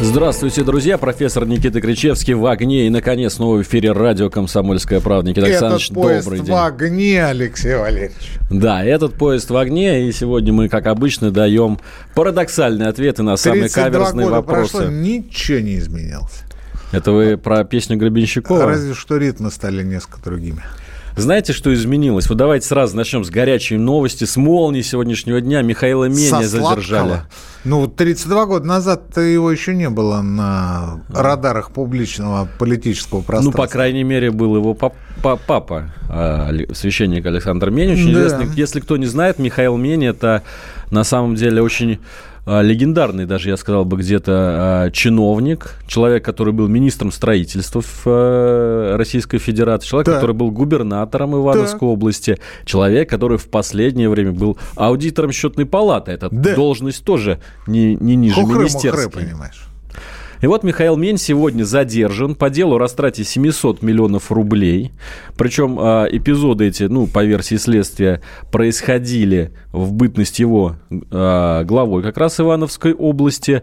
Здравствуйте, друзья. Профессор Никита Кричевский в огне. И, наконец, снова в эфире радио «Комсомольская правда». Никита Александрович, Этот поезд добрый в день. огне, Алексей Валерьевич. Да, этот поезд в огне. И сегодня мы, как обычно, даем парадоксальные ответы на самые 32 каверзные года вопросы. прошло, ничего не изменилось. Это вы про песню Гребенщикова? Разве что ритмы стали несколько другими. Знаете, что изменилось? Вот давайте сразу начнем с горячей новости. С молнии сегодняшнего дня Михаила Меня Со задержали. Ну, вот 32 года назад его еще не было на радарах публичного политического Ну, пространства. по крайней мере, был его пап- па- папа, а, священник Александр Мень. Очень Да. известный. Если кто не знает, Михаил Мень – это на самом деле очень легендарный, даже я сказал бы, где-то а, чиновник, человек, который был министром строительства в э, Российской Федерации, человек, Так. который был губернатором Ивановской Так. области, человек, который в последнее время был аудитором счетной палаты. Эта Да. должность тоже не, не ниже Хухры-мухры, министерской. понимаешь. И вот Михаил Мень сегодня задержан по делу о растрате 700 миллионов рублей. Причем а, эпизоды эти, ну, по версии следствия, происходили в бытность его а, главой как раз Ивановской области.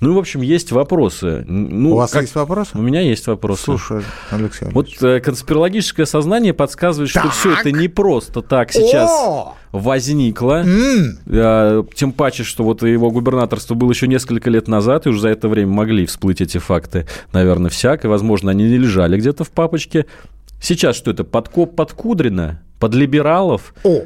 Ну, и, в общем, есть вопросы. Ну, У вас как- есть вопросы? У меня есть вопросы. Слушай, Алексей Вот Валерьевич. э, конспирологическое сознание подсказывает, что Так. все это не просто так сейчас О! Возникло. М, Э, Тем паче, что вот его губернаторство было еще несколько лет назад, и уже за это время могли всплыть эти факты, наверное, всяк, и, возможно, они не лежали где-то в папочке. Сейчас что это, подкоп под Кудрина, под либералов, О,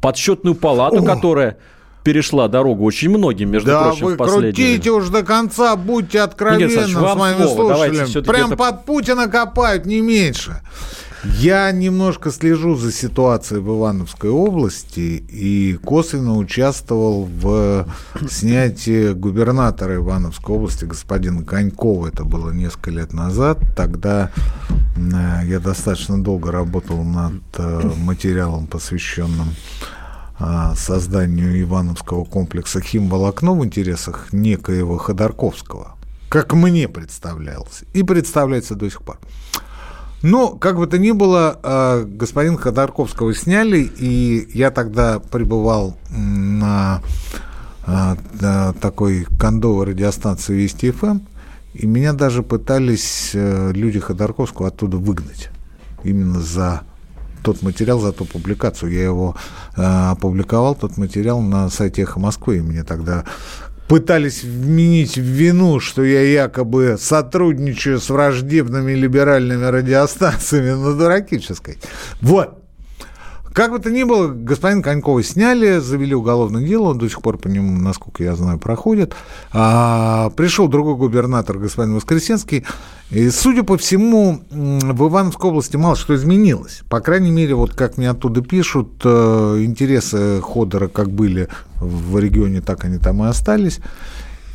под счетную палату, О. которая перешла дорогу очень многим, между да прочим, вы крутите уж до конца, будьте откровенны Никита с Александрович, вам моими слово. Всё-таки Прям это- под Путина копают, не меньше. Я немножко слежу за ситуацией в Ивановской области и косвенно участвовал в снятии губернатора Ивановской области господина Конькова. Это было несколько лет назад. Тогда э, я достаточно долго работал над э, материалом, посвященным созданию Ивановского комплекса химволокно в интересах некоего Ходорковского, как мне представлялось, и представляется до сих пор. Но, как бы то ни было, а, господин Ходорковского сняли, и я тогда пребывал на а, такой кондовой радиостанции Вести ФМ, и меня даже пытались э, люди Ходорковского оттуда выгнать. Именно за тот материал, за ту публикацию. Я его э, опубликовал, тот материал на сайте «Эхо Москвы», и мне тогда пытались вменить в вину, что я якобы сотрудничаю с враждебными либеральными радиостанциями на дуракической. Вот. Как бы то ни было, господин Конькова сняли, завели уголовное дело, он до сих пор по нему, насколько я знаю, проходит. А, пришел другой губернатор, господин Воскресенский, и, судя по всему, в Ивановской области мало что изменилось. По крайней мере, вот как мне оттуда пишут, э, интересы Ходора как были в регионе, так они там и остались.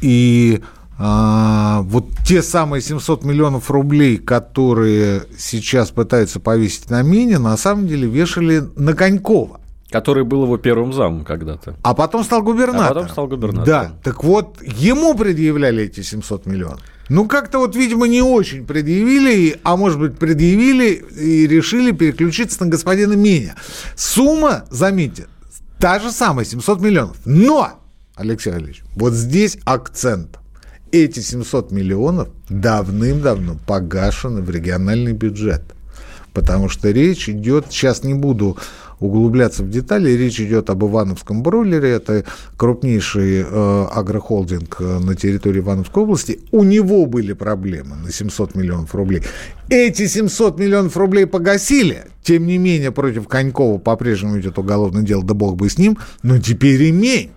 И а, вот те самые 700 миллионов рублей, которые сейчас пытаются повесить на Мине, на самом деле вешали на Конькова. Который был его первым замом когда-то. А потом стал губернатором. А потом стал губернатором. Да, так вот, ему предъявляли эти 700 миллионов. Ну, как-то вот, видимо, не очень предъявили, а может быть, предъявили и решили переключиться на господина Меня. Сумма, заметьте, та же самая, 700 миллионов. Но, Алексей Валерьевич, вот здесь акцент. Эти 700 миллионов давным-давно погашены в региональный бюджет. Потому что речь идет, сейчас не буду углубляться в детали, речь идет об Ивановском бройлере, это крупнейший э, агрохолдинг э, на территории Ивановской области. У него были проблемы на 700 миллионов рублей. Эти 700 миллионов рублей погасили, тем не менее против Конькова по-прежнему идет уголовное дело, да бог бы с ним, но теперь имей.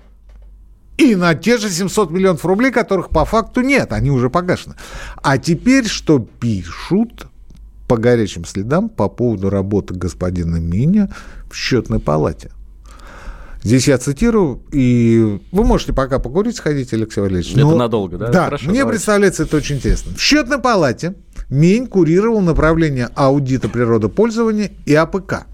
И на те же 700 миллионов рублей, которых по факту нет, они уже погашены. А теперь что пишут по горячим следам по поводу работы господина Миня в счетной палате? Здесь я цитирую, и вы можете пока покурить, сходить, Алексей Валерьевич. Это но- надолго, да? Да, Хорошо, мне давайте. представляется это очень интересно. В счетной палате Минь курировал направление аудита природопользования и АПК.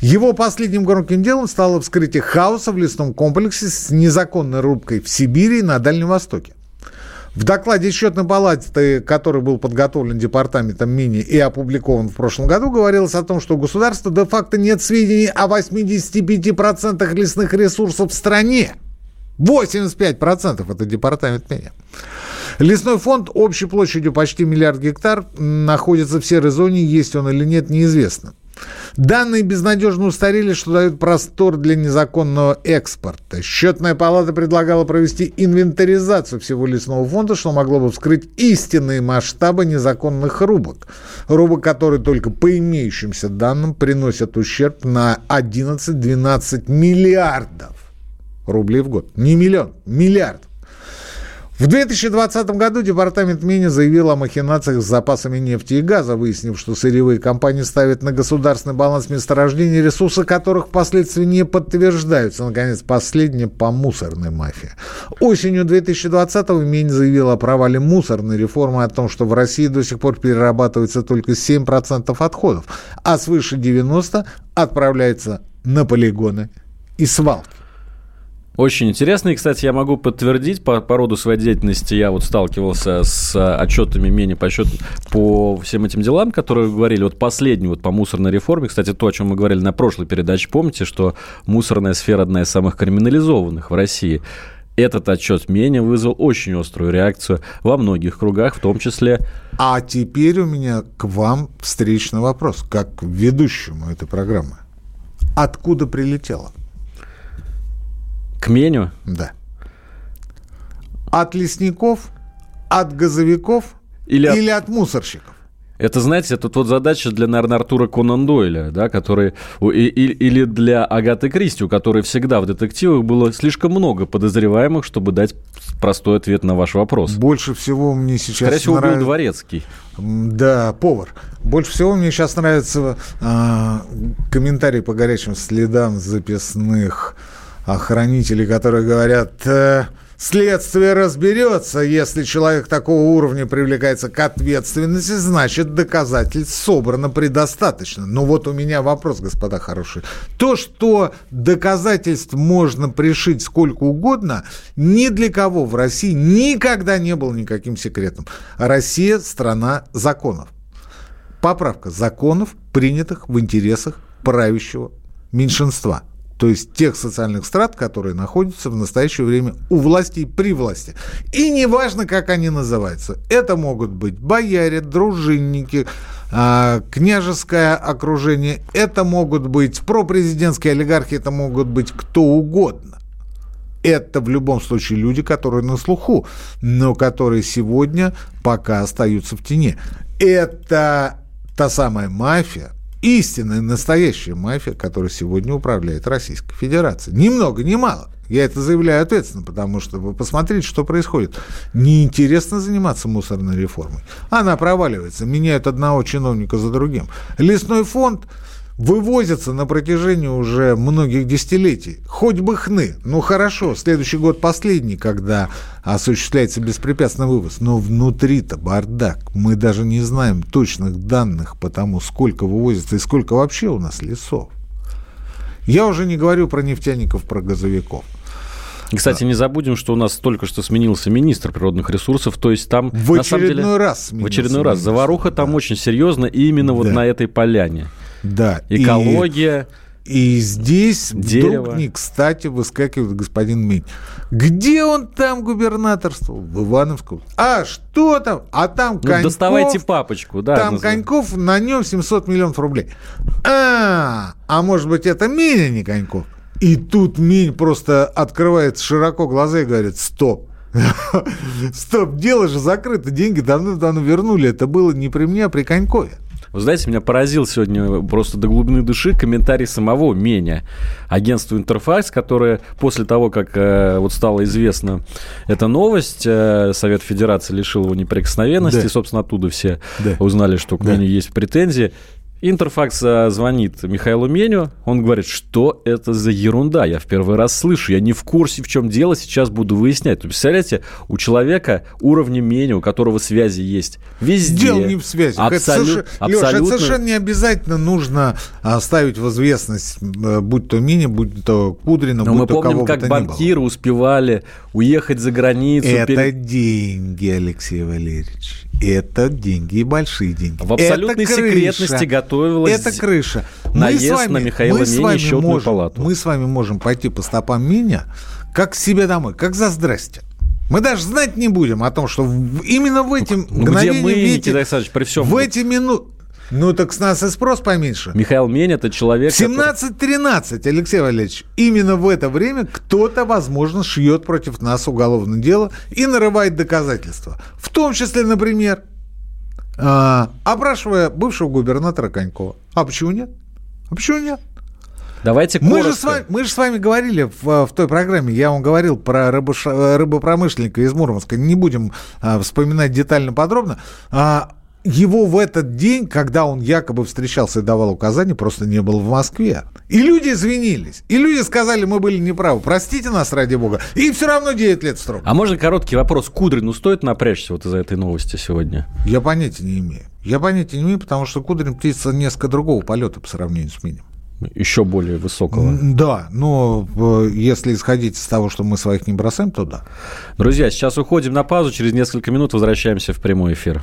Его последним громким делом стало вскрытие хаоса в лесном комплексе с незаконной рубкой в Сибири и на Дальнем Востоке. В докладе счетной палаты, который был подготовлен департаментом МИНИ и опубликован в прошлом году, говорилось о том, что у государства де-факто нет сведений о 85% лесных ресурсов в стране. 85% это департамент МИНИ. Лесной фонд общей площадью почти миллиард гектар находится в серой зоне, есть он или нет, неизвестно. Данные безнадежно устарели, что дают простор для незаконного экспорта. Счетная палата предлагала провести инвентаризацию всего лесного фонда, что могло бы вскрыть истинные масштабы незаконных рубок. Рубок, которые только по имеющимся данным приносят ущерб на 11-12 миллиардов рублей в год. Не миллион, миллиард. В 2020 году департамент Мини заявил о махинациях с запасами нефти и газа, выяснив, что сырьевые компании ставят на государственный баланс месторождений, ресурсы которых впоследствии не подтверждаются. Наконец, последнее по мусорной мафии. Осенью 2020-го Мини заявил о провале мусорной реформы, о том, что в России до сих пор перерабатывается только 7% отходов, а свыше 90% отправляется на полигоны и свалки. Очень интересно. И, кстати, я могу подтвердить по, по роду своей деятельности. Я вот сталкивался с отчетами Мени по, счет, по всем этим делам, которые вы говорили. Вот последний вот по мусорной реформе. Кстати, то, о чем мы говорили на прошлой передаче. Помните, что мусорная сфера одна из самых криминализованных в России. Этот отчет Мени вызвал очень острую реакцию во многих кругах, в том числе... А теперь у меня к вам встречный вопрос, как ведущему этой программы. Откуда прилетело? К меню? Да. От лесников, от газовиков или, или от... от мусорщиков? Это, знаете, это вот задача для, наверное, Артура Конан Дойля, да, который, или для Агаты Кристи, у которой всегда в детективах было слишком много подозреваемых, чтобы дать простой ответ на ваш вопрос. Больше всего мне сейчас Скорее всего, нравится... был Дворецкий. Да, повар. Больше всего мне сейчас нравится э, комментарий по горячим следам записных охранители, которые говорят, э, следствие разберется, если человек такого уровня привлекается к ответственности, значит доказательств собрано предостаточно. Но вот у меня вопрос, господа хорошие. То, что доказательств можно пришить сколько угодно, ни для кого в России никогда не было никаким секретом. Россия – страна законов. Поправка законов, принятых в интересах правящего меньшинства – то есть тех социальных страт, которые находятся в настоящее время у власти и при власти. И неважно, как они называются. Это могут быть бояре, дружинники, а, княжеское окружение, это могут быть пропрезидентские олигархи, это могут быть кто угодно. Это в любом случае люди, которые на слуху, но которые сегодня пока остаются в тени. Это та самая мафия, истинная, настоящая мафия, которая сегодня управляет Российской Федерацией. Ни много, ни мало. Я это заявляю ответственно, потому что вы посмотрите, что происходит. Неинтересно заниматься мусорной реформой. Она проваливается, меняют одного чиновника за другим. Лесной фонд вывозятся на протяжении уже многих десятилетий. Хоть бы хны. Ну хорошо, следующий год последний, когда осуществляется беспрепятственный вывоз. Но внутри-то бардак. Мы даже не знаем точных данных по тому, сколько вывозится и сколько вообще у нас лесов. Я уже не говорю про нефтяников, про газовиков. Кстати, не забудем, что у нас только что сменился министр природных ресурсов, то есть там... В очередной деле, раз В очередной раз. Заваруха да. там очень серьезно, и именно да. вот на этой поляне. Да. Экология. И, и здесь Дерево. вдруг не кстати выскакивает господин Минь. Где он там губернаторствовал? В Ивановском. А что там? А там ну, Коньков. Доставайте папочку, да. Там называется. Коньков, на нем 700 миллионов рублей. А, а может быть это Минь, а не Коньков? И тут Минь просто открывает широко глаза и говорит, стоп. Стоп, дело же закрыто, деньги давно-давно вернули. Это было не при мне, а при Конькове. Вы знаете, меня поразил сегодня просто до глубины души комментарий самого Меня, агентства Интерфакс, которое после того, как э, вот стала известна эта новость, э, Совет Федерации лишил его неприкосновенности, да. и, собственно, оттуда все да. узнали, что к да. Меню есть претензии. Интерфакс э, звонит Михаилу Меню, он говорит, что это за ерунда, я в первый раз слышу, я не в курсе, в чем дело, сейчас буду выяснять. То, представляете, у человека уровня Меню, у которого связи есть везде. Дело не в связи. Абсолют, это совершенно, абсолютно... Леша, это совершенно не обязательно нужно а, ставить в известность, э, будь то Мини, будь то Кудрина, Но будь мы то помним, кого как бы банкиры успевали уехать за границу. Это пере- деньги, Алексей Валерьевич. Это деньги и большие деньги. В абсолютной Это крыша. секретности готовилась Это крыша. наезд мы с вами, на Михаила мы с Мини вами счетную можем, палату. Мы с вами можем пойти по стопам Миня, как к себе домой, как за здрасте. Мы даже знать не будем о том, что именно в эти Ну, где мы, в эти- Никита Александрович, при всем... в эти минуты... Ну, так с нас и спрос поменьше. Михаил Мень это человек... В 17.13, Алексей Валерьевич, именно в это время кто-то, возможно, шьет против нас уголовное дело и нарывает доказательства. В том числе, например, опрашивая бывшего губернатора Конькова. А почему нет? А почему нет? Давайте Мы же, с вами, мы же с вами говорили в, в той программе, я вам говорил про рыбош- рыбопромышленника из Мурманска, не будем а, вспоминать детально подробно. А, его в этот день, когда он якобы встречался и давал указания, просто не было в Москве. И люди извинились. И люди сказали, мы были неправы. Простите нас, ради бога. И все равно 9 лет строго. А можно короткий вопрос? Кудрину стоит напрячься вот из-за этой новости сегодня? Я понятия не имею. Я понятия не имею, потому что Кудрин птица несколько другого полета по сравнению с Минем. Еще более высокого. Да, но э, если исходить из того, что мы своих не бросаем, то да. Друзья, сейчас уходим на паузу. Через несколько минут возвращаемся в прямой эфир.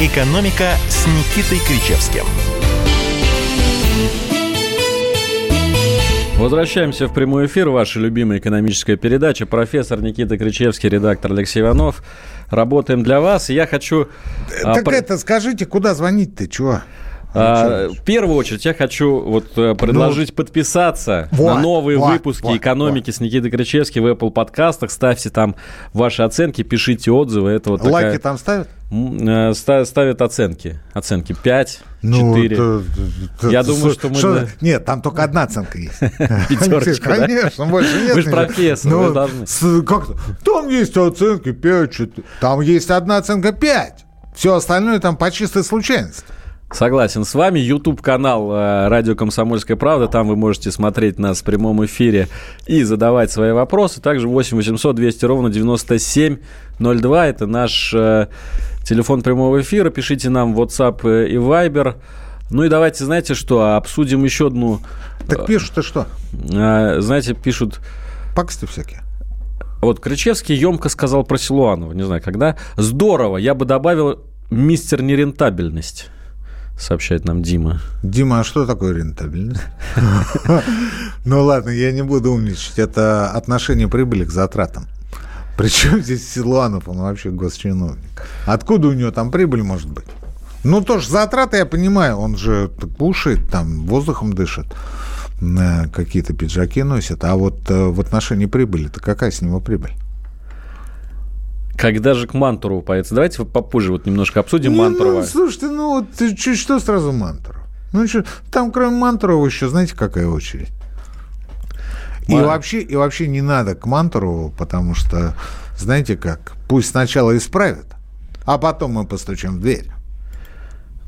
«Экономика» с Никитой Кричевским. Возвращаемся в прямой эфир. Ваша любимая экономическая передача. Профессор Никита Кричевский, редактор Алексей Иванов. Работаем для вас. Я хочу... а, так про- это, скажите, куда звонить-то, чего? А, в первую очередь я хочу вот э, предложить подписаться Вот, на новые вот, выпуски вот, экономики с Никитой Кричевским в Apple подкастах. Ставьте там ваши оценки, пишите отзывы. Это вот такая- Лайки там ставят? Э, ста- ставят оценки. Оценки 5, Ну, 4. это- это- Я думаю, что мы на- Нет, там только одна оценка есть. Пятерочка? Конечно, больше нет. Вы ж ничего. профессор, Ну, вы должны. Там есть оценки 5, 4. Там есть одна оценка 5. Все остальное там по чистой случайности. Согласен с вами. YouTube-канал э, «Радио Комсомольская правда». Там вы можете смотреть нас в прямом эфире и задавать свои вопросы. Также 8 800 200 ровно 9702. Это наш э, телефон прямого эфира. Пишите нам в WhatsApp э, и Viber. Ну и давайте, знаете что, обсудим еще одну... Так пишут-то что? знаете, пишут... Пакости всякие. Вот Кричевский емко сказал про Силуанова. Не знаю, когда. Здорово. Я бы добавил мистер нерентабельность, сообщает нам Дима. Дима, а что такое рентабельность? Ну ладно, я не буду умничать. Это отношение прибыли к затратам. Причем здесь Силуанов, он вообще госчиновник. Откуда у него там прибыль может быть? Ну, тоже затраты, я понимаю, он же кушает, там, воздухом дышит, э, какие-то пиджаки носит. А вот э, в отношении прибыли-то какая с него прибыль? Когда же к Мантурову появится? Давайте попозже вот немножко обсудим Не, Мантурова. Ну, слушайте, ну вот ты что сразу Мантуров? Ну что, там кроме Мантурова еще знаете какая очередь? И Ма- вообще, и вообще не надо к Мантурову, потому что, знаете как, пусть сначала исправят, а потом мы постучим в дверь.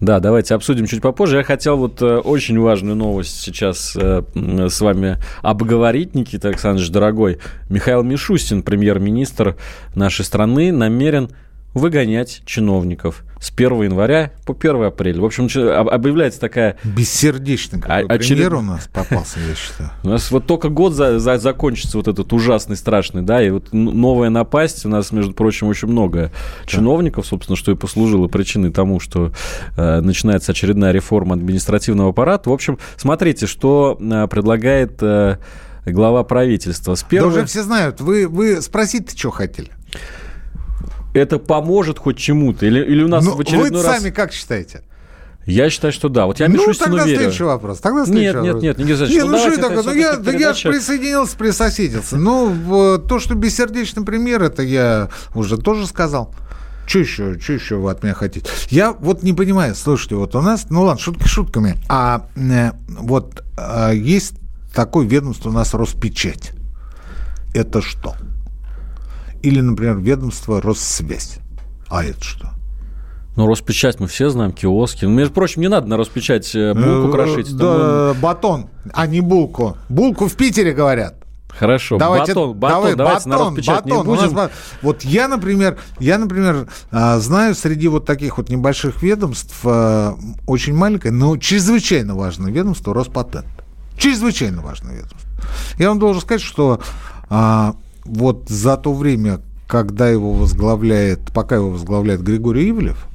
Да, давайте обсудим чуть попозже. Я хотел вот э, очень важную новость сейчас э, с вами обговорить, Никита Александрович, дорогой. Михаил Мишустин, премьер-министр нашей страны, намерен выгонять чиновников с 1 января по 1 апреля. В общем, объявляется такая Бессердечный какой А- очеред- премьер у нас попался, я считаю. У нас вот только год за, за- закончится вот этот ужасный, страшный, да, и вот новая напасть, у нас, между прочим, очень много чиновников, собственно, что и послужило причиной тому, что э, начинается очередная реформа административного аппарата. В общем, смотрите, что э, предлагает э, глава правительства. С Да первого... уже все знают, вы, вы спросить-то что хотели? Это поможет хоть чему-то? Или, или у нас Ну, в вы очередной раз... сами как считаете? Я считаю, что да. Вот я ну, Мишустину тогда верю. следующий вопрос. Тогда следующий Нет, нет, вопрос. нет, Игорь Не, Александрович, ну ну, что такое? Ну, я, да я же присоединился, присоседился. Ну, то, что бессердечный пример, это я уже тоже сказал. Что еще, что еще вы от меня хотите? Я вот не понимаю, слушайте, вот у нас, ну ладно, шутки шутками, а э, вот э, есть такое ведомство у нас Роспечать. Это что? Или, например, ведомство Россвязь. А это что? Ну, Роспечать мы все знаем, киоски. Ну, между прочим, не надо на Роспечать э, булку Э, крошить. Там, Да, батон, а не булку. Булку в Питере говорят. ну, Хорошо, Давайте, батон, батон, давай, давайте на батон, Роспечать батон. не нас будем. ба- вот я, например, я, например, а, знаю среди вот таких вот небольших ведомств очень маленькое, но чрезвычайно важное ведомство Роспатент. Чрезвычайно важное ведомство. Я вам должен сказать, что а, вот за то время, когда его возглавляет, пока его возглавляет Григорий Ивлев,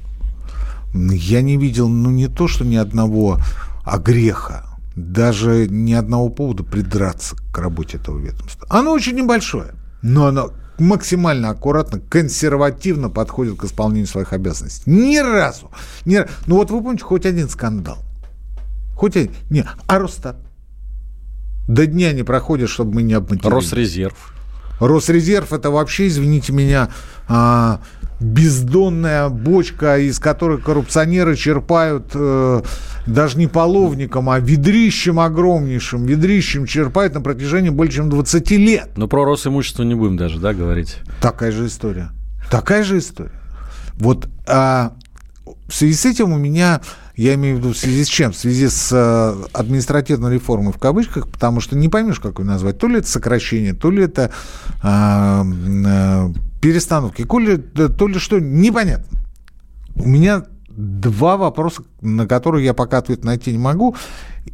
я не видел, ну, не то, что ни одного огреха, даже ни одного повода придраться к работе этого ведомства. Оно очень небольшое, но оно максимально аккуратно, консервативно подходит к исполнению своих обязанностей. Ни разу. Ни... Ну вот вы помните, хоть один скандал. Хоть один. Не, а Росстат? До дня не проходит, чтобы мы не обматерили. Росрезерв. Росрезерв это вообще, извините меня, а, бездонная бочка, из которой коррупционеры черпают э, даже не половником, а ведрищем огромнейшим, ведрищем черпают на протяжении больше, чем 20 лет. Но про Росимущество не будем даже, да, говорить. Такая же история. Такая же история. Вот а, в связи с этим у меня, я имею в виду в связи с чем? В связи с а, административной реформой в кавычках, потому что не поймешь, как ее назвать. То ли это сокращение, то ли это а, а, перестановки, то ли, то ли что, непонятно. У меня два вопроса, на которые я пока ответ найти не могу.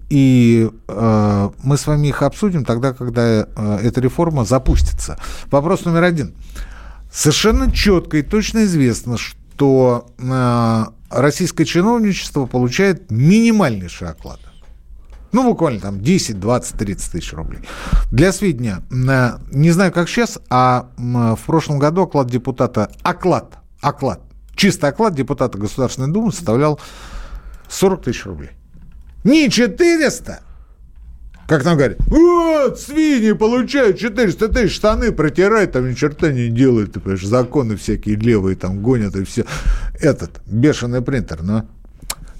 И э, мы с вами их обсудим тогда, когда э, эта реформа запустится. Вопрос номер один. Совершенно четко и точно известно, что э, российское чиновничество получает минимальнейший оклад. Ну, буквально там 10, 20, 30 тысяч рублей. Для сведения, э, не знаю, как сейчас, а м, в прошлом году оклад депутата, оклад, оклад, чистый оклад депутата Государственной Думы составлял 40 тысяч рублей. Не 400, как нам говорят, вот, свиньи получают 400 тысяч, штаны протирают, там ни черта не делают, ты понимаешь, законы всякие левые там гонят и все. Этот, бешеный принтер, но...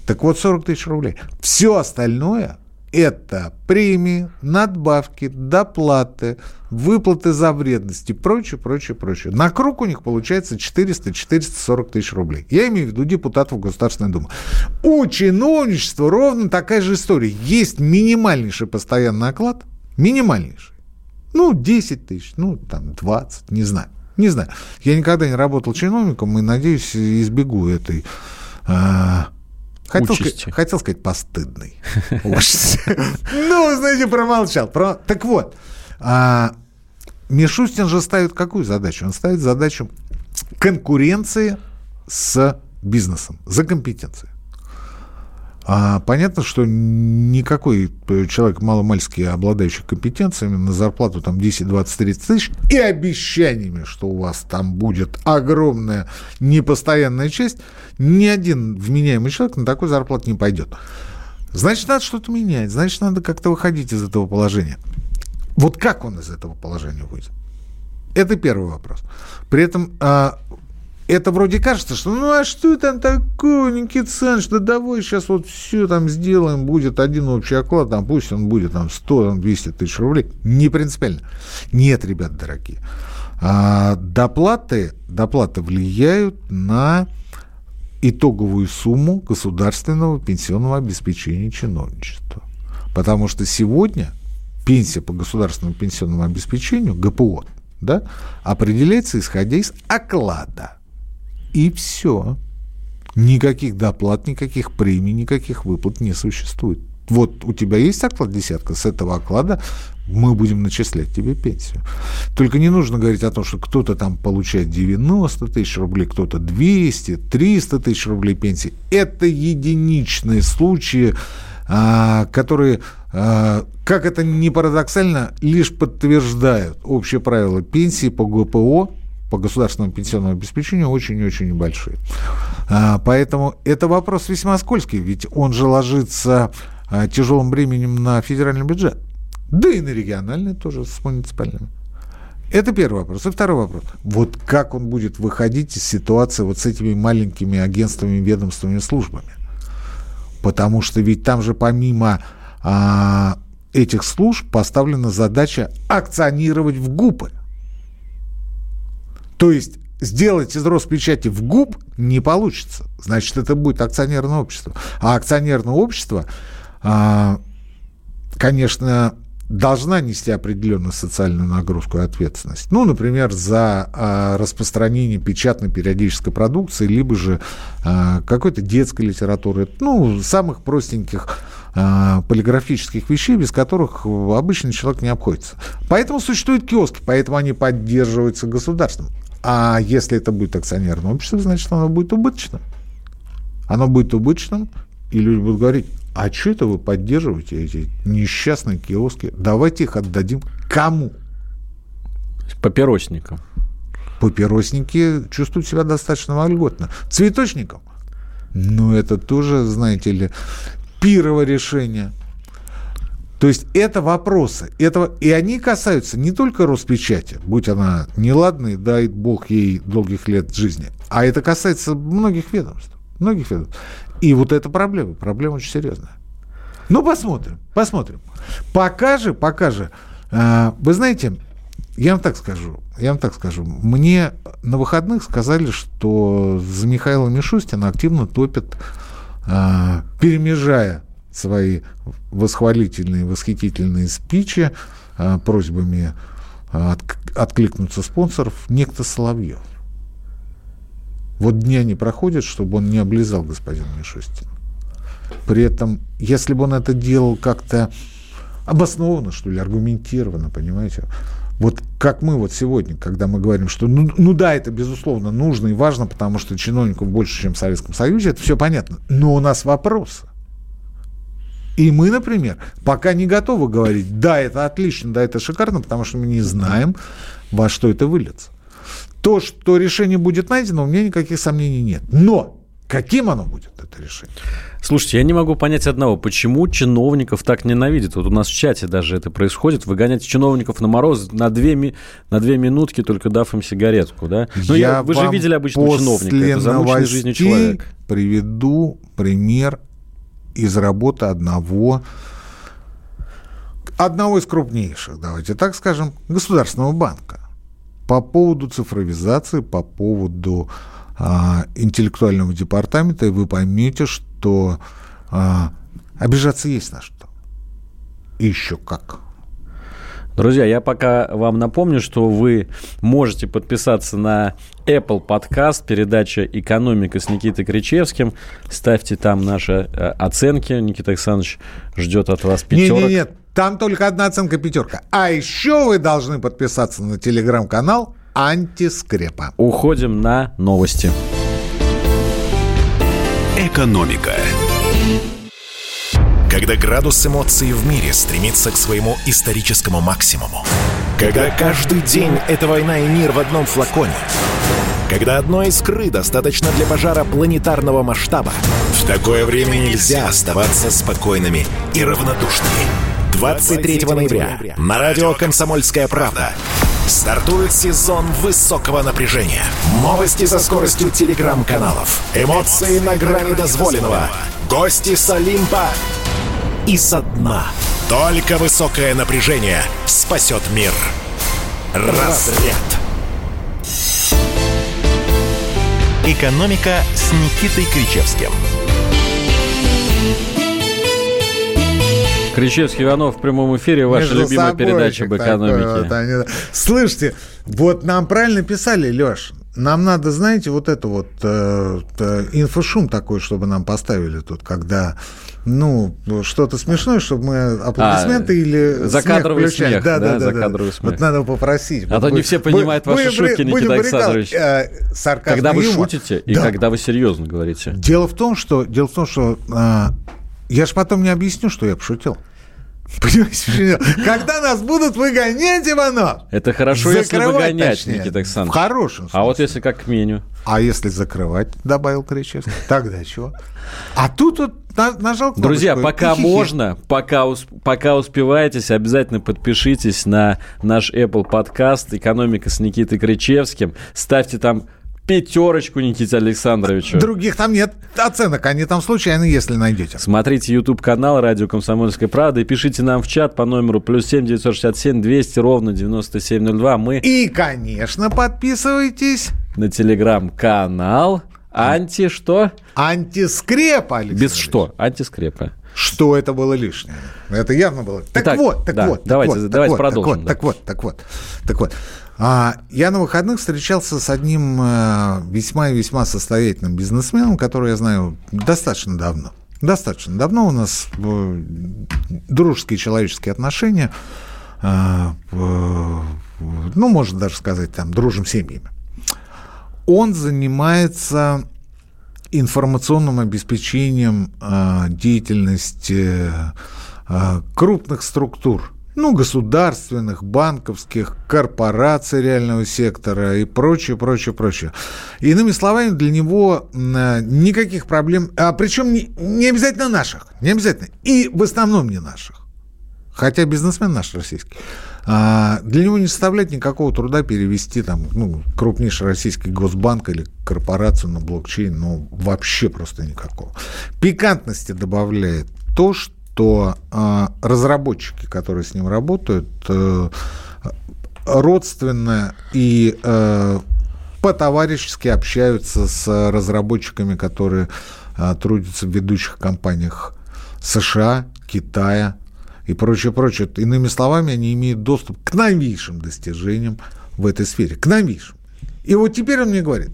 Так вот, 40 тысяч рублей. Все остальное это премии, надбавки, доплаты, выплаты за вредности, прочее, прочее, прочее. На круг у них получается 400-440 тысяч рублей. Я имею в виду депутатов Государственной Думы. У чиновничества ровно такая же история. Есть минимальнейший постоянный оклад, минимальнейший. Ну, 10 тысяч, ну, там, 20, не знаю. Не знаю. Я никогда не работал чиновником и, надеюсь, избегу этой... Хотел Участи. сказать, хотел сказать постыдный. Ну, знаете, промолчал. Про- Так вот, а, Мишустин же ставит какую задачу? Он ставит задачу конкуренции с бизнесом, за компетенции. А понятно, что никакой человек маломальски обладающий компетенциями на зарплату там 10, 20, 30 тысяч и обещаниями, что у вас там будет огромная непостоянная часть, ни один вменяемый человек на такую зарплату не пойдет. Значит, надо что-то менять, значит, надо как-то выходить из этого положения. Вот как он из этого положения выйдет? Это первый вопрос. При этом а, это вроде кажется, что ну а что там такое, Никита Александрович, да давай сейчас вот все там сделаем, будет один общий оклад, там пусть он будет там 100, там 200 тысяч рублей. Не принципиально. Нет, ребят дорогие. А, доплаты, доплаты влияют на итоговую сумму государственного пенсионного обеспечения чиновничества. Потому что сегодня пенсия по государственному пенсионному обеспечению, ГПО, да, определяется исходя из оклада. И все. Никаких доплат, никаких премий, никаких выплат не существует. Вот у тебя есть оклад десятка, с этого оклада мы будем начислять тебе пенсию. Только не нужно говорить о том, что кто-то там получает 90 тысяч рублей, кто-то 200, 300 тысяч рублей пенсии. Это единичные случаи, а, которые, а, как это ни парадоксально, лишь подтверждают общее правило пенсии по ГПО, по государственному пенсионному обеспечению, очень-очень небольшие. А, поэтому это вопрос весьма скользкий, ведь он же ложится а, тяжелым бременем на федеральный бюджет. Да и на региональный тоже с муниципальными. Это первый вопрос. И второй вопрос. Вот как он будет выходить из ситуации вот с этими маленькими агентствами, ведомствами, службами? Потому что ведь там же помимо а, этих служб поставлена задача акционировать в ГУПы. То есть сделать из Роспечати в ГУП не получится. Значит, это будет акционерное общество. А акционерное общество, а, конечно, должна нести определенную социальную нагрузку и ответственность. Ну, например, за а, распространение печатной периодической продукции, либо же а, какой-то детской литературы, ну, самых простеньких полиграфических вещей, без которых обычный человек не обходится. Поэтому существуют киоски, поэтому они поддерживаются государством. А если это будет акционерное общество, значит, оно будет убыточным. Оно будет убыточным, и люди будут говорить, а что это вы поддерживаете эти несчастные киоски? Давайте их отдадим кому? Папиросникам. Папиросники чувствуют себя достаточно вольготно. Цветочникам? Ну, это тоже, знаете ли, пировое решение. То есть это вопросы. Это, и они касаются не только Роспечати, будь она неладной, дай бог ей долгих лет жизни, а это касается многих ведомств. Многих ведомств. И вот это проблема. Проблема очень серьезная. Ну, посмотрим, посмотрим. Пока же, пока же, э, вы знаете, я вам так скажу, я вам так скажу. Мне на выходных сказали, что за Михаила Мишустина активно топят, э, перемежая свои восхвалительные, восхитительные спичи э, просьбами от, откликнуться спонсоров, некто Соловьев. Вот дня не проходит, чтобы он не облизал господина Мишустина. При этом, если бы он это делал как-то обоснованно, что ли, аргументированно, понимаете, вот как мы вот сегодня, когда мы говорим, что ну, ну да, это безусловно нужно и важно, потому что чиновников больше, чем в Советском Союзе, это все понятно. Но у нас вопросы. И мы, например, пока не готовы говорить, да, это отлично, да, это шикарно, потому что мы не знаем, во что это выльется то, что решение будет найдено, у меня никаких сомнений нет. Но каким оно будет, это решение? Слушайте, я не могу понять одного. Почему чиновников так ненавидят? Вот у нас в чате даже это происходит. Выгонять чиновников на мороз на две, на две минутки, только дав им сигаретку, да? Ну, я, я, вы же видели обычного чиновника. Это замученный жизнью человек. приведу пример из работы одного одного из крупнейших, давайте так скажем, государственного банка по поводу цифровизации, по поводу а, интеллектуального департамента, и вы поймете, что а, обижаться есть на что. И еще как. Друзья, я пока вам напомню, что вы можете подписаться на Apple Podcast, передача «Экономика» с Никитой Кричевским. Ставьте там наши э, оценки. Никита Александрович ждет от вас пятерок. Нет, нет, нет. Там только одна оценка пятерка. А еще вы должны подписаться на телеграм-канал Антискрепа. Уходим на новости. Экономика. Когда градус эмоций в мире стремится к своему историческому максимуму. Когда каждый день это война и мир в одном флаконе. Когда одной искры достаточно для пожара планетарного масштаба. В такое время нельзя оставаться спокойными и равнодушными. 23 ноября на радио «Комсомольская правда» стартует сезон высокого напряжения. Новости со скоростью телеграм-каналов. Эмоции на грани дозволенного. Гости с Олимпа и со дна. Только высокое напряжение спасет мир. Разряд. Экономика с Никитой Кричевским. Кричевский Иванов в прямом эфире. Ваша Между любимая передача об экономике. Вот, Слышите, вот нам правильно писали, Леш, нам надо, знаете, вот это вот э, э, инфошум такой, чтобы нам поставили тут, когда ну, что-то смешное, чтобы мы аплодисменты а, или закадровый смех, смех да, да, да, закадровый да. смех. Вот надо попросить. А то не все понимают ваши шутки, Никита Александрович. Э, когда вы юмор. шутите и да. когда вы серьезно говорите. Дело в том, что, дело в том, что э, я же потом не объясню, что я пошутил. Понимаете, когда нас будут выгонять, Иванов? Это хорошо, если выгонять, точнее. Никита В Александрович. хорошем А вот смысле. если как к меню? А если закрывать, добавил Кричевский, тогда чего? А тут вот на- нажал кнопочку Друзья, пока хи-хи. можно, пока, ус- пока успеваетесь, обязательно подпишитесь на наш Apple подкаст «Экономика с Никитой Кричевским». Ставьте там пятерочку Никите Александровичу. Других там нет оценок, они там случайно, если найдете. Смотрите YouTube-канал «Радио Комсомольская правда» и пишите нам в чат по номеру плюс семь девятьсот шестьдесят семь двести ровно девяносто семь ноль два. Мы И, конечно, подписывайтесь. на телеграм-канал «Анти» что? Антискреп, Алексей. Без что? «Антискрепа». Что это было лишнее? Это явно было. Так Итак, вот, так да, вот. давайте- так давайте вот, продолжим, да. Так вот, так вот, так вот, так вот. А, я на выходных встречался с одним э, весьма и весьма состоятельным бизнесменом, который я знаю достаточно давно. Достаточно давно у нас э, дружеские человеческие отношения. э, ну, можно даже сказать, там, дружим семьями. Он занимается информационным обеспечением э, деятельности э, крупных структур, ну, государственных, банковских, корпораций реального сектора и прочее, прочее, прочее. Иными словами, для него э, никаких проблем, а причем не, не обязательно наших, не обязательно, и в основном не наших. Хотя бизнесмен наш российский. А, для него не составляет никакого труда перевести там, ну, крупнейший российский госбанк или корпорацию на блокчейн, ну, вообще просто никакого. Пикантности добавляет то, что а, разработчики, которые с ним работают, э, родственно и э, по-товарищески общаются с разработчиками, которые а, трудятся в ведущих компаниях США, Китая и прочее, прочее. Иными словами, они имеют доступ к новейшим достижениям в этой сфере, к новейшим. И вот теперь он мне говорит,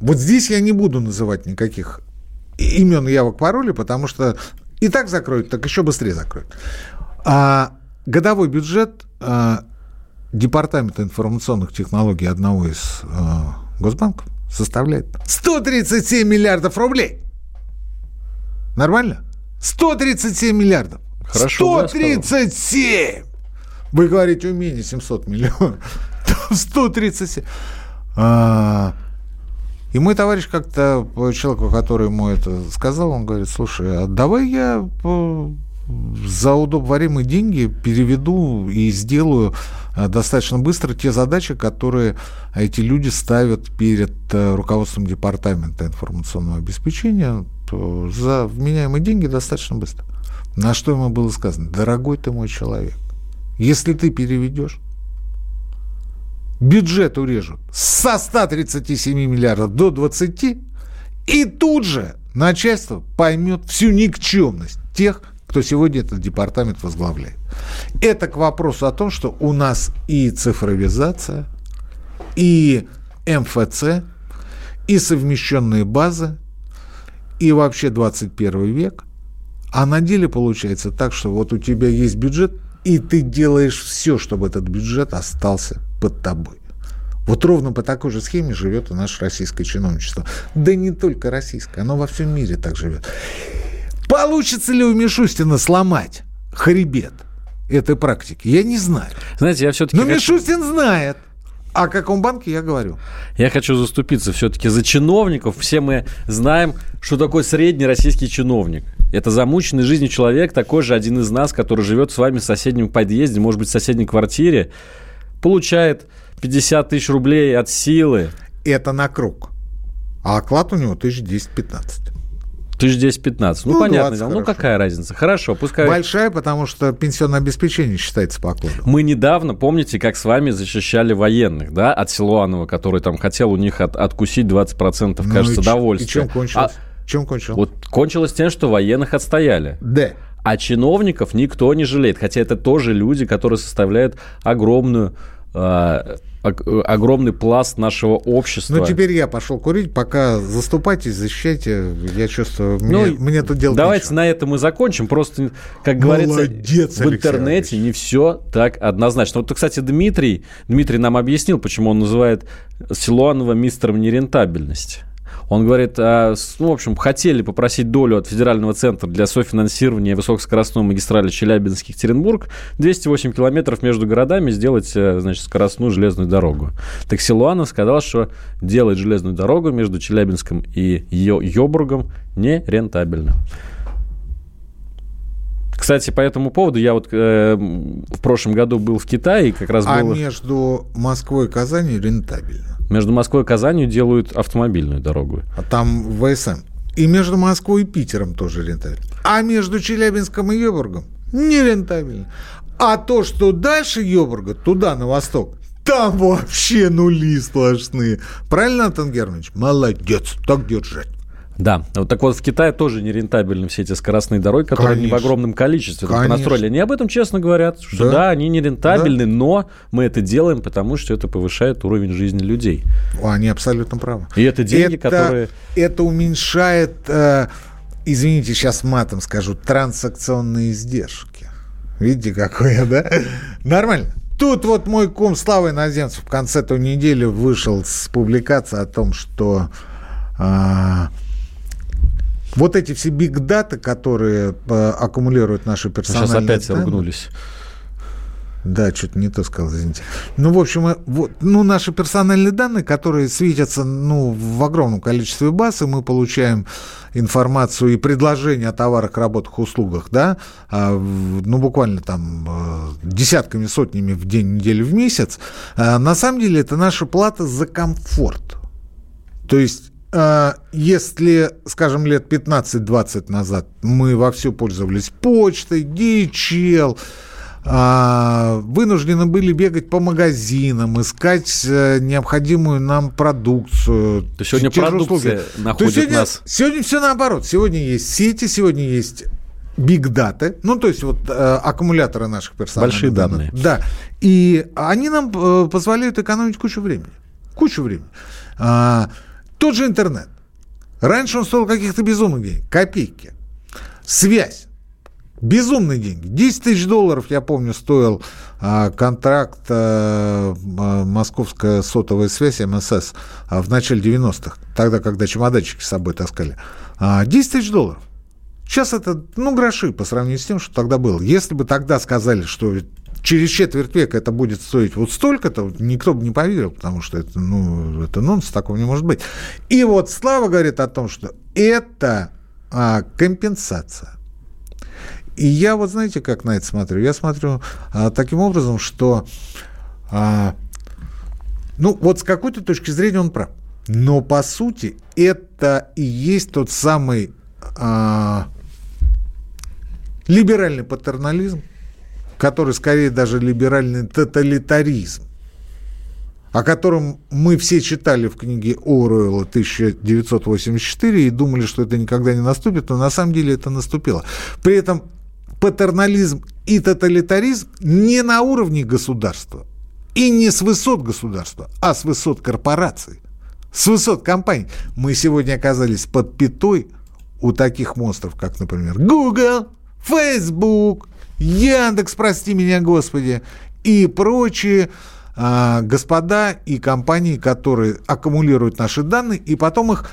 вот здесь я не буду называть никаких имен, явок, паролей, потому что и так закроют, так еще быстрее закроют. А годовой бюджет а, Департамента информационных технологий одного из а, госбанков составляет 137 миллиардов рублей. Нормально? 137 миллиардов. Хорошо, да, 137! Вы говорите, у меня 700 миллионов. Там 137. А, и мой товарищ как-то, человеку, который ему это сказал, он говорит, слушай, а давай я по- за удобоваримые деньги переведу и сделаю а, достаточно быстро те задачи, которые эти люди ставят перед э, руководством департамента информационного обеспечения за вменяемые деньги достаточно быстро. На что ему было сказано, дорогой ты мой человек, если ты переведешь, бюджет урежут со 137 миллиардов до 20, и тут же начальство поймет всю никчемность тех, кто сегодня этот департамент возглавляет. Это к вопросу о том, что у нас и цифровизация, и МФЦ, и совмещенные базы, и вообще 21 век. А на деле получается так, что вот у тебя есть бюджет, и ты делаешь все, чтобы этот бюджет остался под тобой. Вот ровно по такой же схеме живет и наше российское чиновничество. Да не только российское, оно во всем мире так живет. Получится ли у Мишустина сломать хребет этой практики? Я не знаю. Знаете, я все-таки Но Мишустин знает. О каком банке я говорю? Я хочу заступиться все-таки за чиновников. Все мы знаем, что такое средний российский чиновник. Это замученный жизнью человек, такой же один из нас, который живет с вами в соседнем подъезде, может быть, в соседней квартире, получает 50 тысяч рублей от силы. Это на круг. А оклад у него 1010-15. Тысяч 10-15. Ну, Ну, понятно. 20 дело. Ну, какая разница? Хорошо, пускай... Большая, потому что пенсионное обеспечение считается по окладу. Мы недавно, помните, как с вами защищали военных, да, от Силуанова, который там хотел у них от- откусить 20%, Ну кажется, и довольствия. И чем кончилось? А Чем кончилось? вот кончилось тем, что военных отстояли. Да. А чиновников никто не жалеет. Хотя это тоже люди, которые составляют огромную, э, ог- огромный пласт нашего общества. Ну, теперь я пошел курить. Пока заступайтесь, защищайте. Я чувствую, мне, Ну, мне тут делать Давайте нечего. на этом мы закончим. Просто, как говорится, Молодец, в Алексей интернете не все так однозначно. Вот, кстати, Дмитрий, Дмитрий нам объяснил, почему он называет Силуанова мистером нерентабельности. Он говорит, а, ну, в общем, хотели попросить долю от федерального центра для софинансирования высокоскоростной магистрали Челябинск-Екатеринбург 208 километров между городами сделать, э, значит, скоростную железную дорогу. Так Силуанов сказал, что делать железную дорогу между Челябинском и Йобургом нерентабельно. Кстати, по этому поводу я вот э, в прошлом году был в Китае, и как раз а было... между Москвой и Казанью рентабельно. Между Москвой и Казанью делают автомобильную дорогу. А там ВСМ. И между Москвой и Питером тоже рентабельно. А между Челябинском и Йобургом не рентабельно. А то, что дальше Йобурга, туда, на восток, там вообще нули сплошные. Правильно, Антон Германович? Молодец, так держать. Да, вот так вот в Китае тоже нерентабельны все эти скоростные дороги, которые Конечно. не в огромном количестве настроили. Они об этом честно говорят, что да, да они нерентабельны, да. но мы это делаем, потому что это повышает уровень жизни людей. Они абсолютно правы. И это деньги, это, которые... Это уменьшает, э, извините, сейчас матом скажу, транзакционные издержки. Видите, какой я, да? Нормально. Тут вот мой кум Слава Иноземцев в конце той недели вышел с публикацией о том, что... Э, вот эти все биг-даты, которые э, аккумулируют наши персональные Сейчас опять данные, ругнулись. Да, что-то не то сказал, извините. Ну, в общем, э, вот, ну, наши персональные данные, которые светятся ну, в огромном количестве баз, и мы получаем информацию и предложения о товарах, работах, услугах, да, а, ну, буквально там э, десятками, сотнями в день, неделю, в месяц, а, на самом деле это наша плата за комфорт. То есть если, скажем, лет 15-20 назад мы вовсю пользовались почтой, DHL, а, вынуждены были бегать по магазинам, искать э, необходимую нам продукцию. То сегодня продукция услуги. находит то сегодня, нас. Сегодня все наоборот. Сегодня есть сети, сегодня есть биг даты, ну, то есть вот э, аккумуляторы наших персональных Большие данные. Да. И они нам э, позволяют экономить кучу времени. Кучу времени. Тот же интернет. Раньше он стоил каких-то безумных денег, копейки. Связь. Безумные деньги. 10 тысяч долларов, я помню, стоил а, контракт а, а московская сотовая связь МСС а, в начале 90-х, тогда, когда чемоданчики с собой таскали. А, 10 тысяч долларов. Сейчас это, ну, гроши по сравнению с тем, что тогда было. Если бы тогда сказали, что через четверть века это будет стоить вот столько-то, никто бы не поверил, потому что это, ну, это нонс, такого не может быть. И вот Слава говорит о том, что это а, компенсация. И я вот знаете, как на это смотрю? Я смотрю а, таким образом, что, а, ну, вот с какой-то точки зрения он прав. Но по сути это и есть тот самый а, либеральный патернализм, который скорее даже либеральный тоталитаризм, о котором мы все читали в книге Оруэлла 1984 и думали, что это никогда не наступит, но на самом деле это наступило. При этом патернализм и тоталитаризм не на уровне государства и не с высот государства, а с высот корпораций, с высот компаний. Мы сегодня оказались под пятой у таких монстров, как, например, Google, Facebook, Яндекс, прости меня, Господи, и прочие а, господа и компании, которые аккумулируют наши данные и потом их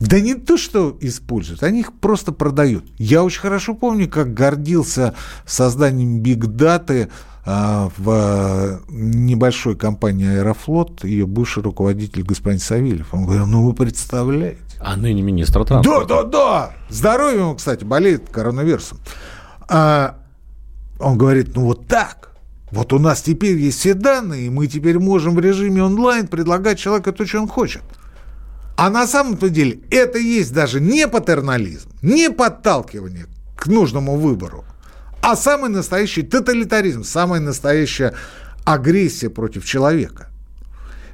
да не то, что используют, они их просто продают. Я очень хорошо помню, как гордился созданием биг-даты а, в небольшой компании «Аэрофлот» ее бывший руководитель господин Савельев. Он говорил, ну вы представляете. А ныне министр транспорта. Да, да, да. Здоровье ему, кстати, болеет коронавирусом. А он говорит, ну вот так. Вот у нас теперь есть все данные, и мы теперь можем в режиме онлайн предлагать человеку то, что он хочет. А на самом-то деле это есть даже не патернализм, не подталкивание к нужному выбору, а самый настоящий тоталитаризм, самая настоящая агрессия против человека.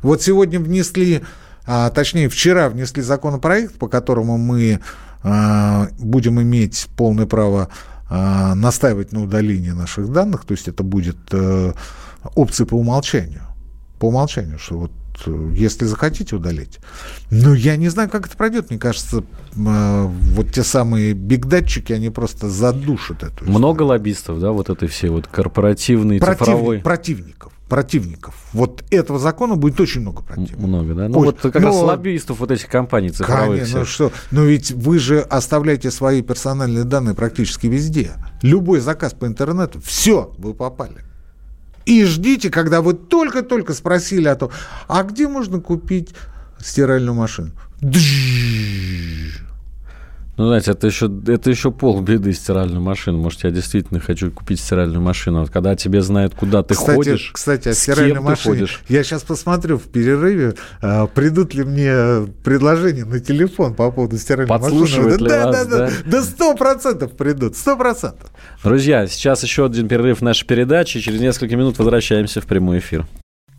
Вот сегодня внесли, а, точнее вчера внесли законопроект, по которому мы а, будем иметь полное право а, настаивать на удалении наших данных, то есть это будет э, опция по умолчанию. По умолчанию, что вот э, если захотите удалить. Но я не знаю, как это пройдет. Мне кажется, э, вот те самые бигдатчики, они просто задушат эту Много лоббистов, да, вот этой все вот корпоративной Противник, цифровой... Противников. Противников. Вот этого закона будет очень много противников. Много, да? Ну Ой, вот как но- раз лоббистов вот этих компаний цифровых Конечно, ну что? Но ведь вы же оставляете свои персональные данные практически везде. Любой заказ по интернету, все, вы попали. И ждите, когда вы только-только спросили о том, а где можно купить стиральную машину? Ну, знаете, это еще, это еще полбеды стиральную машину. Может, я действительно хочу купить стиральную машину. Вот когда тебе знают, куда ты кстати, ходишь, кстати, о стиральной машине. ходишь. Я сейчас посмотрю в перерыве, а, придут ли мне предложения на телефон по поводу стиральной Подслушивают машины. ли да, вас, да, да, да? да, сто процентов придут, сто процентов. Друзья, сейчас еще один перерыв нашей передачи. Через несколько минут возвращаемся в прямой эфир.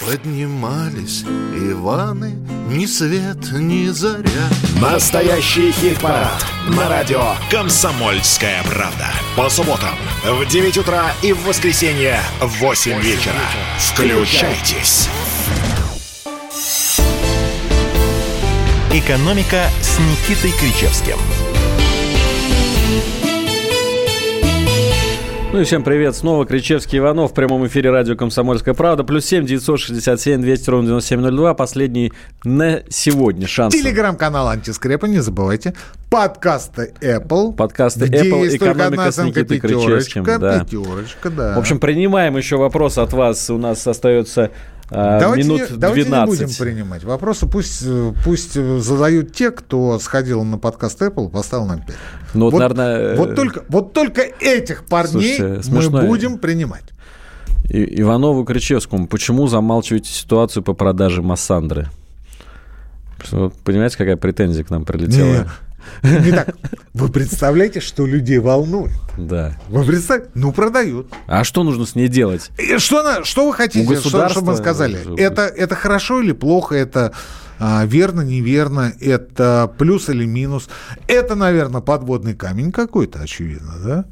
Поднимались Иваны, ни свет, ни заря. Настоящий хит-парад на радио «Комсомольская правда». По субботам в 9 утра и в воскресенье в 8 вечера. Включайтесь. «Экономика» с Никитой Кричевским. Ну и всем привет. Снова Кричевский Иванов в прямом эфире радио «Комсомольская правда». Плюс семь девятьсот шестьдесят семь двести ровно девяносто семь ноль два. Последний на сегодня шанс. Телеграм-канал Антискрепа, не забывайте. Подкасты Apple. Подкасты Apple, «Экономика с Никитой пятерочка, Кричевским», да. Пятерочка, да. В общем, принимаем еще вопрос от вас. У нас остается давайте, минут не, давайте не 12. будем принимать вопросы. Пусть, э, пусть э, задают те, кто сходил на подкаст Apple, поставил нам 5. Ну, вот, вот, наверное, вот, только, вот только этих парней Слушайте, мы смешно. будем принимать. И- Иванову Кричевскому, почему замалчиваете ситуацию по продаже Массандры? Понимаете, какая претензия к нам прилетела? Не, не так. Вы представляете, что людей волнует? Да. Вы представляете? Ну, продают. А что нужно с ней делать? И Что, на- что вы хотите, что- чтобы мы сказали? Это, это хорошо или плохо? Это а, верно, неверно? Это плюс или минус? Это, наверное, подводный камень какой-то, очевидно, да?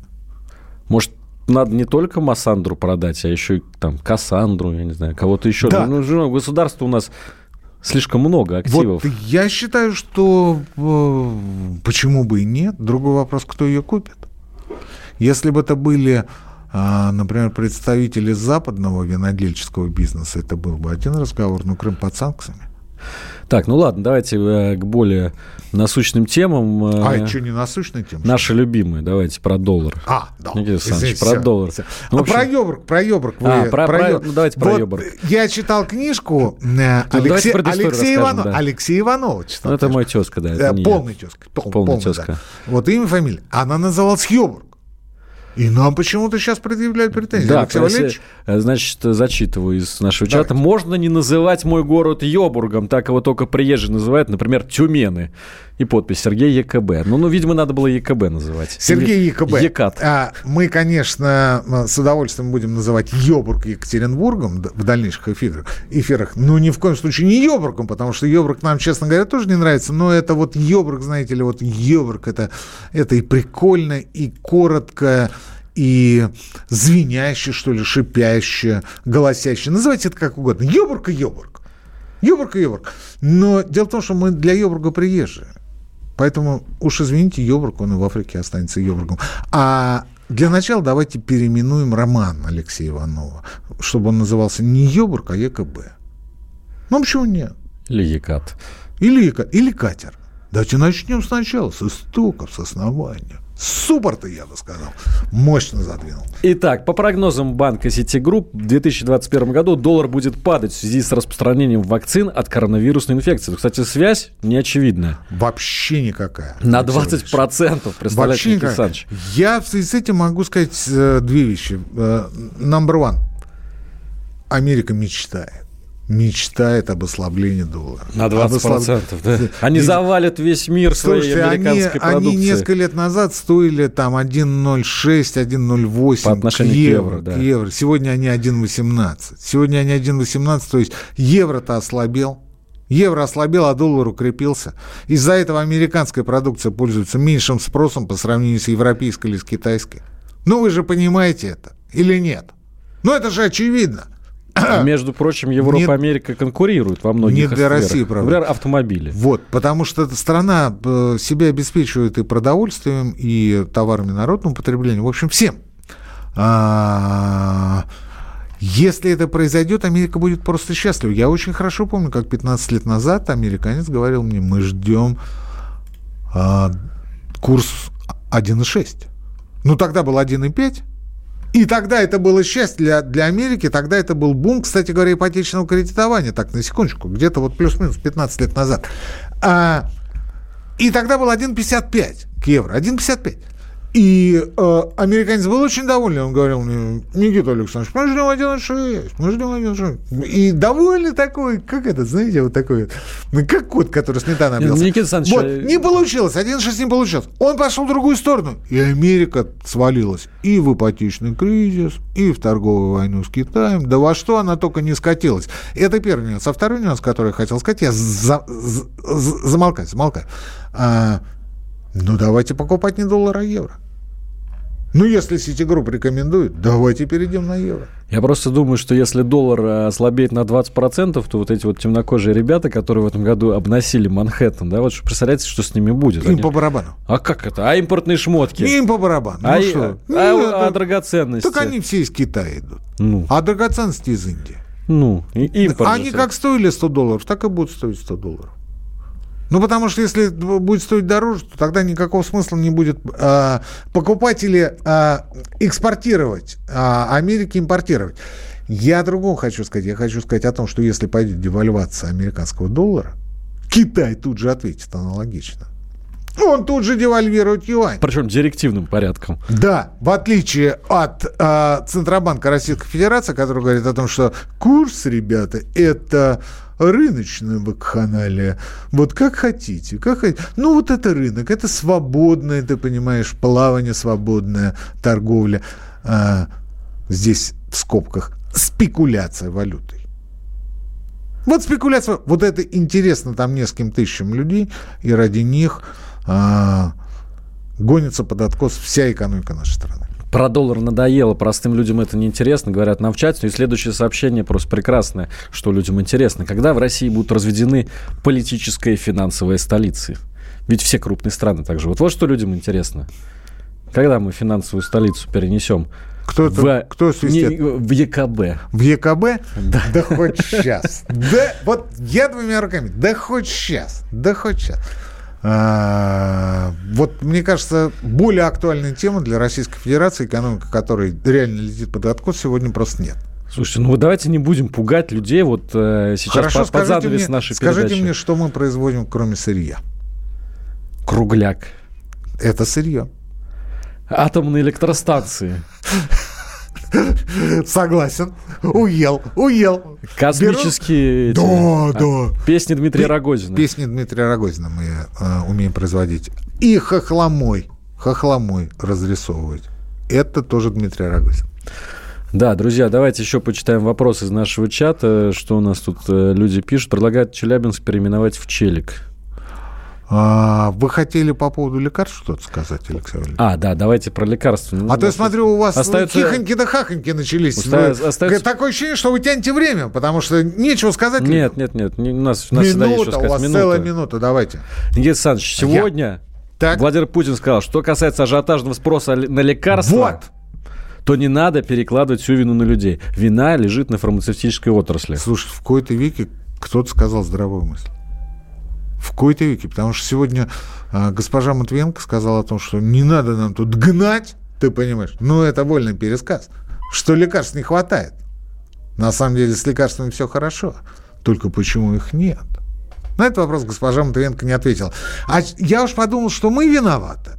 Может, надо не только Массандру продать, а еще и там Кассандру, я не знаю, кого-то еще. Да. Ну, ну, государства у нас слишком много активов. Вот я считаю, что э, почему бы и нет. Другой вопрос, кто ее купит. Если бы это были, а, например, представители западного винодельческого бизнеса, это был бы один разговор, но Крым под санкциями. Так, ну ладно, давайте э, к более насущным темам. Э, А это что, не насущная тема? Наши любимые, давайте про доллар. А, да. Никита Александрович, про всё, доллар. всё. Ну, А общем- про Йобург, про Йобург. Вы, А, про- про- Йобург. ну, давайте про Вот. Я читал книжку э, давайте Алексея, предысторию Алексея, Иванова, да. Алексея Иvanова читал. Ну, это мой тезка, да, это полный тезка. пол- Полный полный, тезка. да. Вот имя, фамилия. Она называлась Йобург. И нам почему-то сейчас предъявляют претензии. Да, Алексей Валерьевич, э, значит, зачитываю из нашего Давайте. чата. Можно не называть мой город Йобургом, так его только приезжие называют, например, Тюмены. И подпись Сергей ЕКБ. Ну, ну, видимо, надо было ЕКБ называть. Сергей ЕКБ. Екат. А, мы, конечно, с удовольствием будем называть Йобург Екатеринбургом в дальнейших эфирах, эфирах. Но ни в коем случае не Йобургом, потому что Йобург нам, честно говоря, тоже не нравится. Но это вот Йобург, знаете ли, вот Йобург, это, это и прикольно, и коротко, и звеняще, что ли, шипяще, голосяще. Называйте это как угодно. Йобург и Йобург. Йобург и Йобург. Но дело в том, что мы для Йобурга приезжие. Поэтому уж извините, Йобург, он и в Африке останется Йобургом. А для начала давайте переименуем роман Алексея Иванова, чтобы он назывался не Йобург, а ЕКБ. Ну, почему нет? Или Екат. Или, Ека- или катер. Давайте начнем сначала, с истоков, с основания. Супер-то, я бы сказал, мощно задвинул. Итак, по прогнозам банка Citigroup, в 2021 году доллар будет падать в связи с распространением вакцин от коронавирусной инфекции. Кстати, связь не очевидна. Вообще никакая. На Алексей Валерьевич. 20%, представляете, Никита. Александрович. Я в связи с этим могу сказать э, две вещи. Э, Number one. Америка мечтает. Мечтает об ослаблении доллара. На Об 20%, да. Они И- завалят весь мир своей Слушайте, они, американской они продукцией. несколько лет назад стоили там 1,06, 1,08 По отношению к евро, да. к евро. Сегодня они 1,18. Сегодня они 1,18, то есть евро-то ослабел. Евро ослабел, а доллар укрепился. Из-за этого американская продукция пользуется меньшим спросом по сравнению с европейской или с китайской. Ну, вы же понимаете это или нет? Ну, это же очевидно. Между прочим, Европа и Америка конкурируют во многих Не для сферах. России, правда. Например, автомобили. Вот, потому что страна э, себя обеспечивает и продовольствием, и товарами народного потребления. В общем, всем. А, Если это произойдет, Америка будет просто счастлива. Я очень хорошо помню, как 15 лет назад американец говорил мне, мы ждем а, курс 1,6. Ну, тогда был 1,5. И тогда это было счастье для, для Америки, тогда это был бум, кстати говоря, ипотечного кредитования, так, на секундочку, где-то вот плюс-минус 15 лет назад. А, и тогда был 1,55 к евро, 1,55. И э, американец был очень доволен. Он говорил мне, Никита Александрович, мы ждем 1,6, мы ждем 1,6. И довольный такой, как это, знаете, вот такой, ну, как кот, который сметана облился. Никита Александрович, Вот, э, не получилось, 1,6 не получилось. Он пошел в другую сторону, и Америка свалилась и в ипотечный кризис, и в торговую войну с Китаем. Да во что она только не скатилась. Это первый нюанс. А второй нюанс, который я хотел сказать, я за, за, за- замолкаю, замолкаю. А, ну, давайте покупать не доллар, а евро. Ну, если Ситигрупп рекомендует, давайте перейдем на евро. Я просто думаю, что если доллар э, ослабеет на 20%, то вот эти вот темнокожие ребята, которые в этом году обносили Манхэттен, да, вот представляете, что с ними будет? Им Они- по барабану. А как это? А импортные шмотки? Им по барабану. а, ну и- что? а- Ну, а- а драгоценности? Так они все из Китая идут. Ну, А драгоценности из Индии. ну, и- импорт Они как стоили 100 долларов, так и будут стоить 100 долларов. Ну, потому что если будет стоить дороже, то тогда никакого смысла не будет а, покупать или а, экспортировать, а Америке импортировать. Я о другом хочу сказать. Я хочу сказать о том, что если пойдет девальвация американского доллара, Китай тут же ответит аналогично. Он тут же девальвирует юань. Причем директивным порядком. Да, в отличие от а, Центробанка Российской Федерации, который говорит о том, что курс, ребята, это рыночная вакханалия. Вот как хотите, как хотите. Ну, вот это рынок, это свободное, ты понимаешь, плавание свободное, торговля. А, здесь в скобках спекуляция валютой. Вот спекуляция, вот это интересно там нескольким тысячам людей, и ради них а, гонится под откос вся экономика нашей страны. Про доллар надоело, простым людям это неинтересно, говорят нам в чате. И следующее сообщение просто прекрасное, что людям интересно. Когда в России будут разведены политическая и финансовая столицы? Ведь все крупные страны также. Вот вот что людям интересно. Когда мы финансовую столицу перенесем Кто, это, в, кто свистит? не- в ЕКБ? В ЕКБ? Да. хоть сейчас. Да, вот я двумя руками. Да хоть сейчас. Да хоть сейчас. А, вот, мне кажется, более актуальной темы для Российской Федерации, экономика которой реально летит под откос, сегодня просто нет. Слушайте, ну давайте не будем пугать людей вот э, сейчас Хорошо, под, под скажите, занавес мне, нашей скажите передачи. мне, что мы производим, кроме сырья? Кругляк. Это сырье. Атомные электростанции. Согласен. Уел, уел. Космические... эти, Да, а, да. Песни Дмитрия Рогозина. Песни Дмитрия Рогозина мы э, умеем производить. И хохломой, хохломой разрисовывать. Это тоже Дмитрий Рогозин. Да, друзья, давайте еще почитаем вопросы из нашего чата. Что у нас тут э, люди пишут? Предлагают Челябинск переименовать в Челик. А, вы хотели по поводу лекарств что-то сказать, Алексей Валерьевич? А, да, давайте про лекарства. Ну, А то я смотрю, у вас остается- хихоньки да хахоньки начались. Вы- остается- Такое ощущение, что вы тянете время, потому что нечего сказать. Нет, нет, нет, не- у нас, у нас всегда есть что Минута, у сказать. вас Минута. целая минута, давайте. Никита Александрович, сегодня Так. Владимир Путин сказал, что касается ажиотажного спроса на лекарства, Вот. то не надо перекладывать всю вину на людей. Вина лежит на фармацевтической отрасли. Слушай, в какой-то веке кто-то сказал здравую мысль. В какой-то веке. Потому что сегодня а, госпожа Матвиенко сказала о том, что не надо нам тут гнать, ты понимаешь. Ну, это вольный пересказ. Что лекарств не хватает. На самом деле с лекарствами все хорошо. Только почему их нет? На этот вопрос госпожа Матвиенко не ответила. А я уж подумал, что мы виноваты.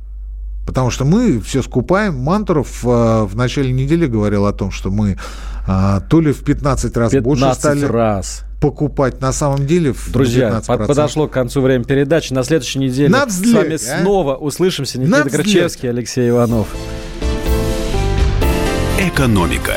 Потому что мы все скупаем. Мантуров э, в начале недели говорил о том, что мы а, то ли в 15 раз больше 15 стали раз. Покупать. На самом деле в Друзья, 15%. под- подошло к концу время передачи. На следующей неделе На с взлете, вами а? снова услышимся. Никита. Крычевский, Алексей Иванов. Экономика.